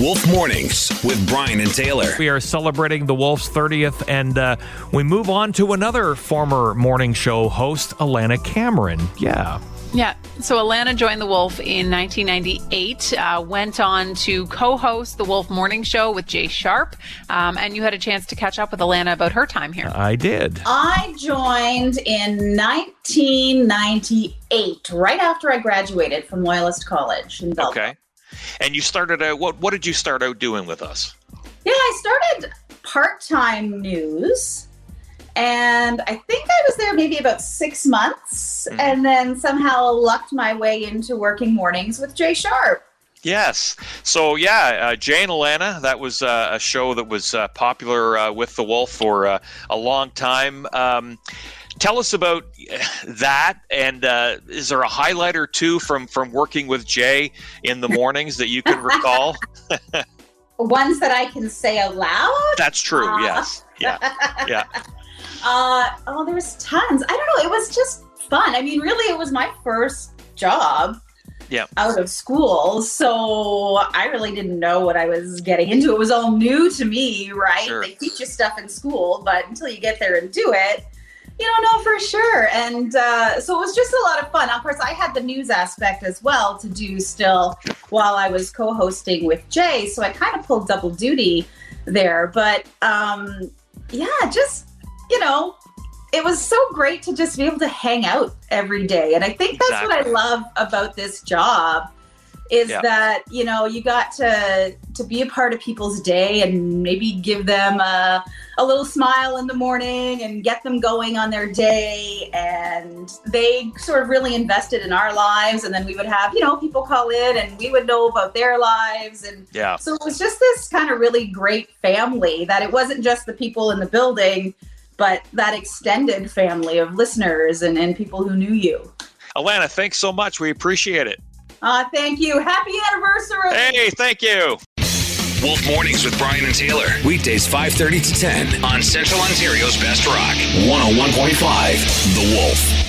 Wolf Mornings with Brian and Taylor. We are celebrating the Wolf's 30th, and uh, we move on to another former morning show host, Alana Cameron. Yeah. Yeah. So Alana joined The Wolf in 1998, uh, went on to co host The Wolf Morning Show with Jay Sharp. Um, and you had a chance to catch up with Alana about her time here. I did. I joined in 1998, right after I graduated from Loyalist College in Belleville. Okay. And you started out, what, what did you start out doing with us? Yeah, I started part time news. And I think I was there maybe about six months Mhm. and then somehow lucked my way into working mornings with Jay Sharp. Yes. So yeah, uh, Jane Alana. That was uh, a show that was uh, popular uh, with the Wolf for uh, a long time. Um, tell us about that, and uh, is there a highlight or two from from working with Jay in the mornings that you can recall? Ones that I can say aloud. That's true. Uh, Yes. Yeah. Yeah. Uh, oh, there was tons. I don't know. It was just fun. I mean, really, it was my first job. Yeah. Out of school, so I really didn't know what I was getting into. It was all new to me, right? Sure. They teach you stuff in school, but until you get there and do it, you don't know for sure. And uh, so it was just a lot of fun. Of course, I had the news aspect as well to do still while I was co-hosting with Jay, so I kind of pulled double duty there. But um, yeah, just you know, it was so great to just be able to hang out every day. And I think that's what I love about this job is Yeah. that, you know, you got to to be a part of people's day and maybe give them a, a little smile in the morning and get them going on their day and they sort of really invested in our lives and then we would have, you know, people call in and we would know about their lives and Yeah. so it was just this kind of really great family that it wasn't just the people in the building, but that extended family of listeners and, and people who knew you. Alana, thanks so much. We appreciate it. Uh, thank you. Happy anniversary. Hey, thank you. Wolf Mornings with Brian and Taylor. Weekdays 5:30 to 10 on Central Ontario's Best Rock. 101.5 The Wolf.